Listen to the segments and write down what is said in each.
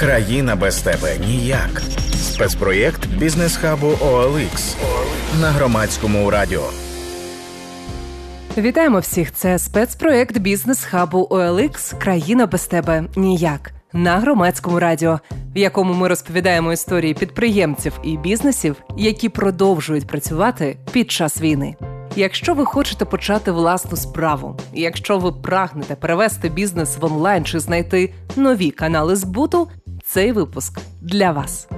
Країна без тебе ніяк. Спецпроєкт бізнес-хабу OLX на громадському радіо. Вітаємо всіх! Це спецпроєкт бізнес-хабу OLX Країна без тебе ніяк на громадському радіо, в якому ми розповідаємо історії підприємців і бізнесів, які продовжують працювати під час війни. Якщо ви хочете почати власну справу, якщо ви прагнете перевести бізнес в онлайн чи знайти нові канали збуту, цей випуск для вас.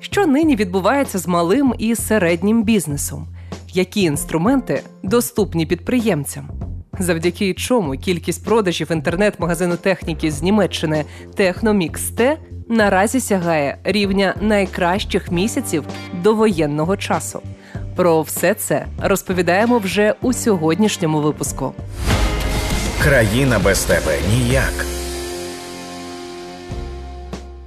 Що нині відбувається з малим і середнім бізнесом? Які інструменти доступні підприємцям? Завдяки чому кількість продажів інтернет-магазину техніки з Німеччини Техномікс Т наразі сягає рівня найкращих місяців до воєнного часу. Про все це розповідаємо вже у сьогоднішньому випуску. Країна без тебе ніяк.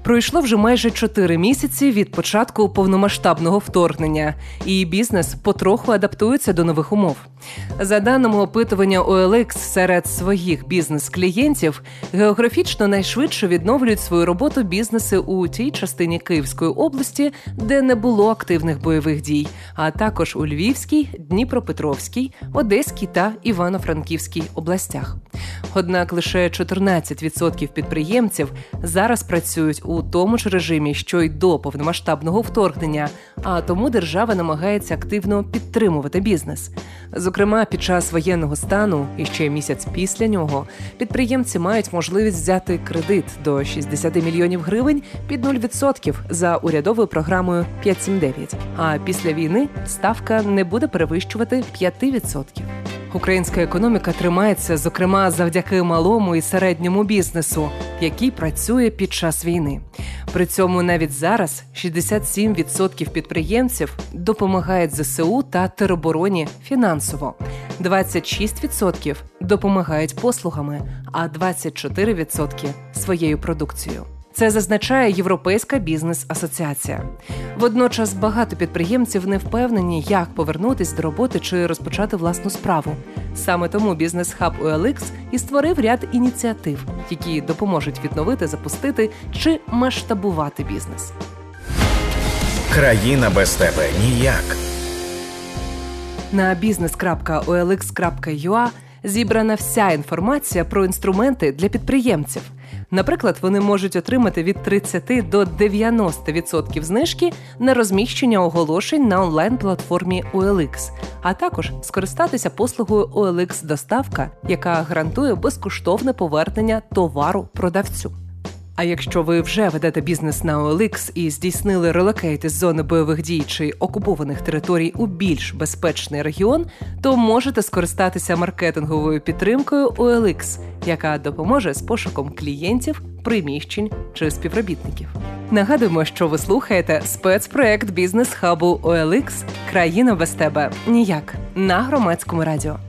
Пройшло вже майже чотири місяці від початку повномасштабного вторгнення, і бізнес потроху адаптується до нових умов. За даними опитування OLX серед своїх бізнес-клієнтів, географічно найшвидше відновлюють свою роботу бізнеси у тій частині Київської області, де не було активних бойових дій, а також у Львівській, Дніпропетровській, Одеській та Івано-Франківській областях. Однак лише 14% підприємців зараз працюють у тому ж режимі, що й до повномасштабного вторгнення, а тому держава намагається активно підтримувати бізнес. Зокрема, під час воєнного стану і ще місяць після нього підприємці мають можливість взяти кредит до 60 мільйонів гривень під 0% за урядовою програмою 5.7.9. А після війни ставка не буде перевищувати 5%. Українська економіка тримається, зокрема, завдяки малому і середньому бізнесу, який працює під час війни. При цьому навіть зараз 67% підприємців допомагають ЗСУ та теробороні фінансово, 26% допомагають послугами, а 24% своєю продукцією. Це зазначає Європейська бізнес-асоціація. Водночас багато підприємців не впевнені, як повернутись до роботи чи розпочати власну справу. Саме тому бізнес-хаб OLX і створив ряд ініціатив, які допоможуть відновити, запустити чи масштабувати бізнес. Країна без тебе ніяк. На business.olx.ua зібрана вся інформація про інструменти для підприємців. Наприклад, вони можуть отримати від 30 до 90% знижки на розміщення оголошень на онлайн-платформі OLX, а також скористатися послугою OLX доставка, яка гарантує безкоштовне повернення товару продавцю. А якщо ви вже ведете бізнес на OLX і здійснили релокейт із зони бойових дій чи окупованих територій у більш безпечний регіон, то можете скористатися маркетинговою підтримкою OLX, яка допоможе з пошуком клієнтів, приміщень чи співробітників. Нагадуємо, що ви слухаєте спецпроект бізнес-хабу OLX Країна без тебе ніяк на громадському радіо.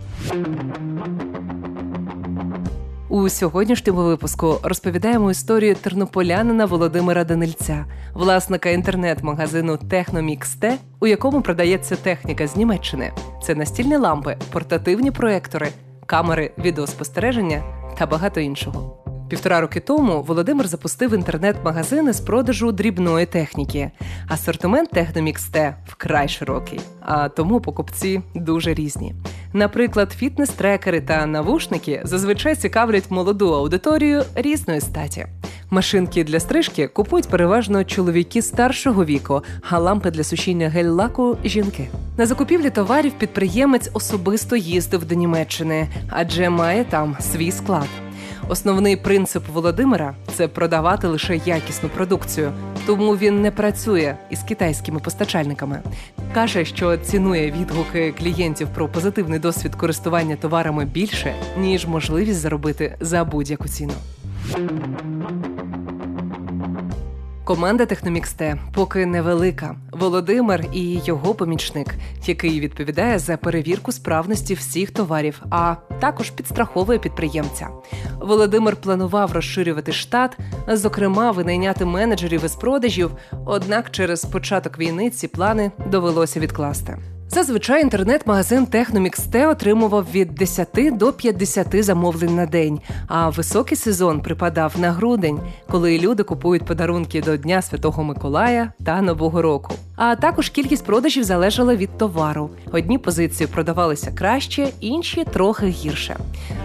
У сьогоднішньому випуску розповідаємо історію тернополянина Володимира Данильця, власника інтернет-магазину Техномікс Т, у якому продається техніка з Німеччини. Це настільні лампи, портативні проектори, камери відеоспостереження та багато іншого. Півтора роки тому Володимир запустив інтернет-магазини з продажу дрібної техніки. Асортимент Техномікс Т вкрай широкий, а тому покупці дуже різні. Наприклад, фітнес-трекери та навушники зазвичай цікавлять молоду аудиторію різної статі. Машинки для стрижки купують переважно чоловіки старшого віку, а лампи для сушіння гель-лаку жінки. На закупівлі товарів підприємець особисто їздив до Німеччини, адже має там свій склад. Основний принцип Володимира це продавати лише якісну продукцію, тому він не працює із китайськими постачальниками. Каже, що цінує відгуки клієнтів про позитивний досвід користування товарами більше ніж можливість заробити за будь-яку ціну. Команда Техноміксте поки невелика. Володимир і його помічник, який відповідає за перевірку справності всіх товарів, а також підстраховує підприємця. Володимир планував розширювати штат, зокрема винайняти менеджерів із продажів. Однак через початок війни ці плани довелося відкласти. Зазвичай інтернет-магазин Техномікс.Т отримував від 10 до 50 замовлень на день. А високий сезон припадав на грудень, коли люди купують подарунки до Дня Святого Миколая та Нового року. А також кількість продажів залежала від товару. Одні позиції продавалися краще, інші трохи гірше.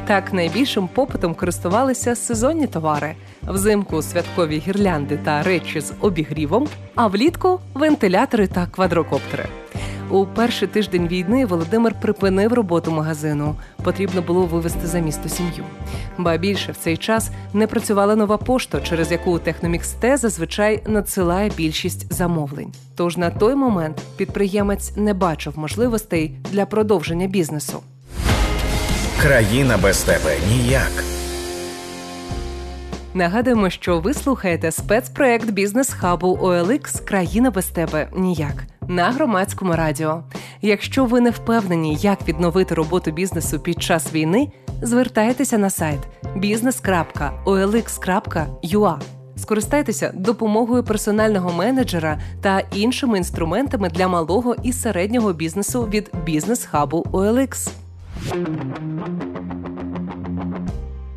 Так найбільшим попитом користувалися сезонні товари. Взимку святкові гірлянди та речі з обігрівом, а влітку вентилятори та квадрокоптери. У перший тиждень війни Володимир припинив роботу магазину. Потрібно було вивезти за місто сім'ю. Ба більше в цей час не працювала нова пошта, через яку Техномікс Т зазвичай надсилає більшість замовлень. Тож на той момент підприємець не бачив можливостей для продовження бізнесу. Країна без тебе ніяк. Нагадуємо, що ви слухаєте спецпроект бізнес хабу OLX Країна без тебе ніяк на громадському радіо. Якщо ви не впевнені, як відновити роботу бізнесу під час війни, звертайтеся на сайт business.olx.ua. Скористайтеся допомогою персонального менеджера та іншими інструментами для малого і середнього бізнесу від бізнес-хабу OLX.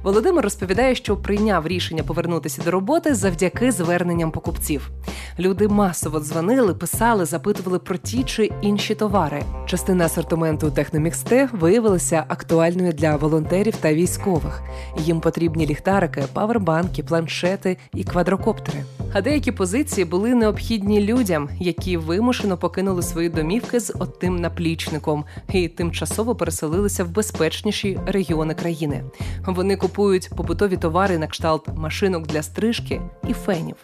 Володимир розповідає, що прийняв рішення повернутися до роботи завдяки зверненням покупців. Люди масово дзвонили, писали, запитували про ті чи інші товари. Частина асортименту Техноміксте виявилася актуальною для волонтерів та військових. Їм потрібні ліхтарики, павербанки, планшети і квадрокоптери. А деякі позиції були необхідні людям, які вимушено покинули свої домівки з отим наплічником і тимчасово переселилися в безпечніші регіони країни. Вони купують побутові товари на кшталт машинок для стрижки і фенів.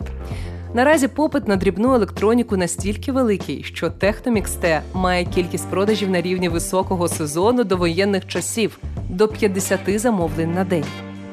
Наразі попит на дрібну електроніку настільки великий, що T має кількість продажів на рівні високого сезону до воєнних часів до 50 замовлень на день.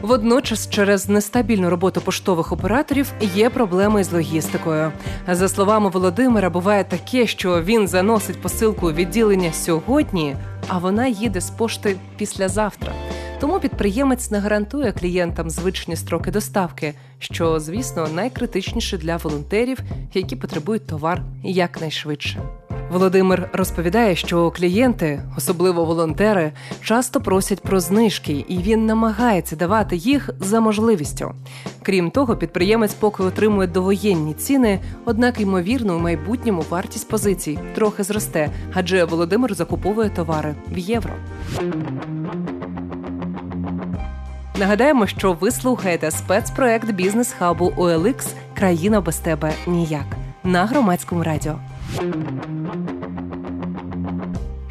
Водночас, через нестабільну роботу поштових операторів є проблеми з логістикою. За словами Володимира, буває таке, що він заносить посилку у відділення сьогодні, а вона їде з пошти післязавтра. Тому підприємець не гарантує клієнтам звичні строки доставки, що, звісно, найкритичніше для волонтерів, які потребують товар якнайшвидше. Володимир розповідає, що клієнти, особливо волонтери, часто просять про знижки, і він намагається давати їх за можливістю. Крім того, підприємець поки отримує довоєнні ціни, однак ймовірно, у майбутньому вартість позицій трохи зросте, адже Володимир закуповує товари в євро. Нагадаємо, що ви слухаєте спецпроект бізнес-хабу OLX Країна без тебе ніяк на громадському радіо.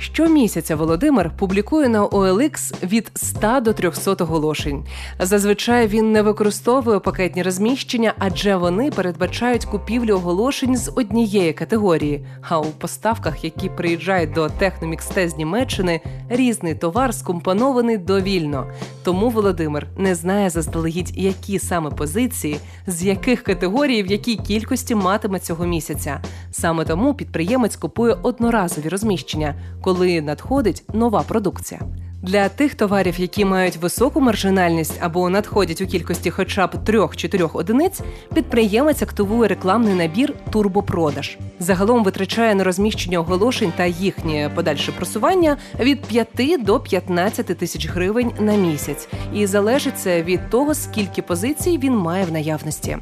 Щомісяця Володимир публікує на OLX від 100 до 300 оголошень. Зазвичай він не використовує пакетні розміщення, адже вони передбачають купівлю оголошень з однієї категорії. А у поставках, які приїжджають до Техноміксте з Німеччини, різний товар скомпонований довільно. Тому Володимир не знає заздалегідь, які саме позиції, з яких категорій, в якій кількості матиме цього місяця. Саме тому підприємець купує одноразові розміщення коли надходить нова продукція. Для тих товарів, які мають високу маржинальність або надходять у кількості хоча б трьох-чотирьох одиниць, підприємець активує рекламний набір Турбопродаж. Загалом витрачає на розміщення оголошень та їхнє подальше просування від 5 до 15 тисяч гривень на місяць, і залежить це від того, скільки позицій він має в наявності.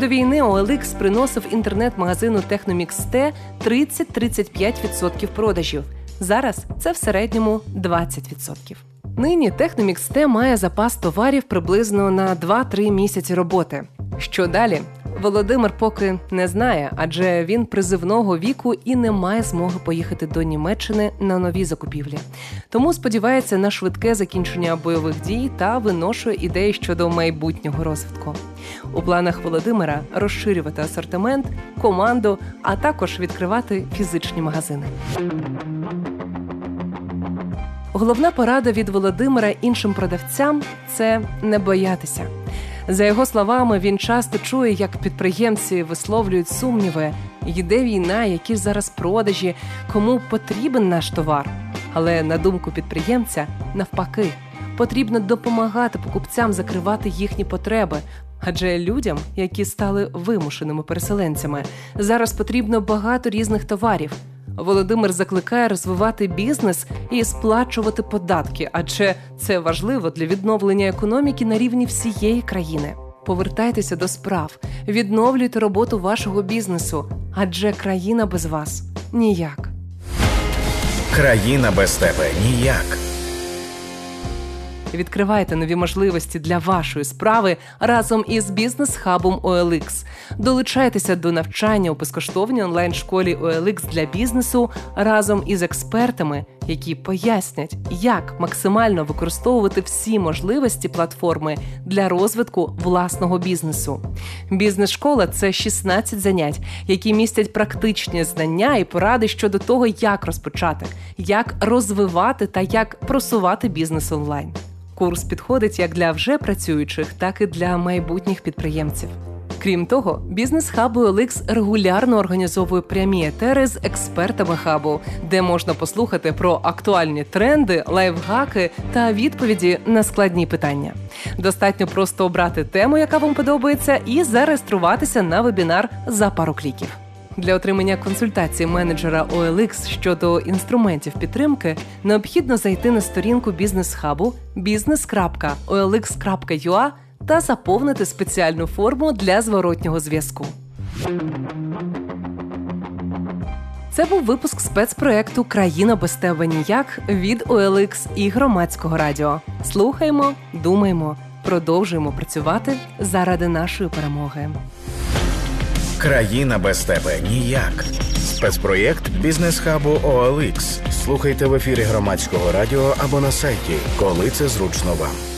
До війни OLX приносив інтернет-магазину Technomix T 30-35% продажів. Зараз це в середньому 20%. Нині Техномікс Т має запас товарів приблизно на 2-3 місяці роботи. Що далі? Володимир поки не знає, адже він призивного віку і не має змоги поїхати до Німеччини на нові закупівлі. Тому сподівається на швидке закінчення бойових дій та виношує ідеї щодо майбутнього розвитку. У планах Володимира розширювати асортимент, команду, а також відкривати фізичні магазини. Головна порада від Володимира іншим продавцям це не боятися. За його словами, він часто чує, як підприємці висловлюють сумніви, йде війна, які зараз продажі, кому потрібен наш товар. Але на думку підприємця, навпаки, потрібно допомагати покупцям закривати їхні потреби. Адже людям, які стали вимушеними переселенцями, зараз потрібно багато різних товарів. Володимир закликає розвивати бізнес і сплачувати податки, адже це важливо для відновлення економіки на рівні всієї країни. Повертайтеся до справ, відновлюйте роботу вашого бізнесу, адже країна без вас ніяк. Країна без тебе ніяк. Відкривайте нові можливості для вашої справи разом із бізнес-хабом OLX. Долучайтеся до навчання у безкоштовній онлайн-школі OLX для бізнесу разом із експертами, які пояснять, як максимально використовувати всі можливості платформи для розвитку власного бізнесу. Бізнес-школа це 16 занять, які містять практичні знання і поради щодо того, як розпочати, як розвивати та як просувати бізнес онлайн. Курс підходить як для вже працюючих, так і для майбутніх підприємців. Крім того, бізнес хабу OLX регулярно організовує прямі етери з експертами хабу, де можна послухати про актуальні тренди, лайфхаки та відповіді на складні питання. Достатньо просто обрати тему, яка вам подобається, і зареєструватися на вебінар за пару кліків. Для отримання консультації менеджера OLX щодо інструментів підтримки необхідно зайти на сторінку бізнес-хабу business.olx.ua та заповнити спеціальну форму для зворотнього зв'язку. Це був випуск спецпроекту Країна без тебе ніяк від OLX і громадського радіо. Слухаємо, думаємо, продовжуємо працювати заради нашої перемоги. Країна без тебе ніяк. Спецпроєкт бізнес-хабу OLX. Слухайте в ефірі громадського радіо або на сайті, коли це зручно вам.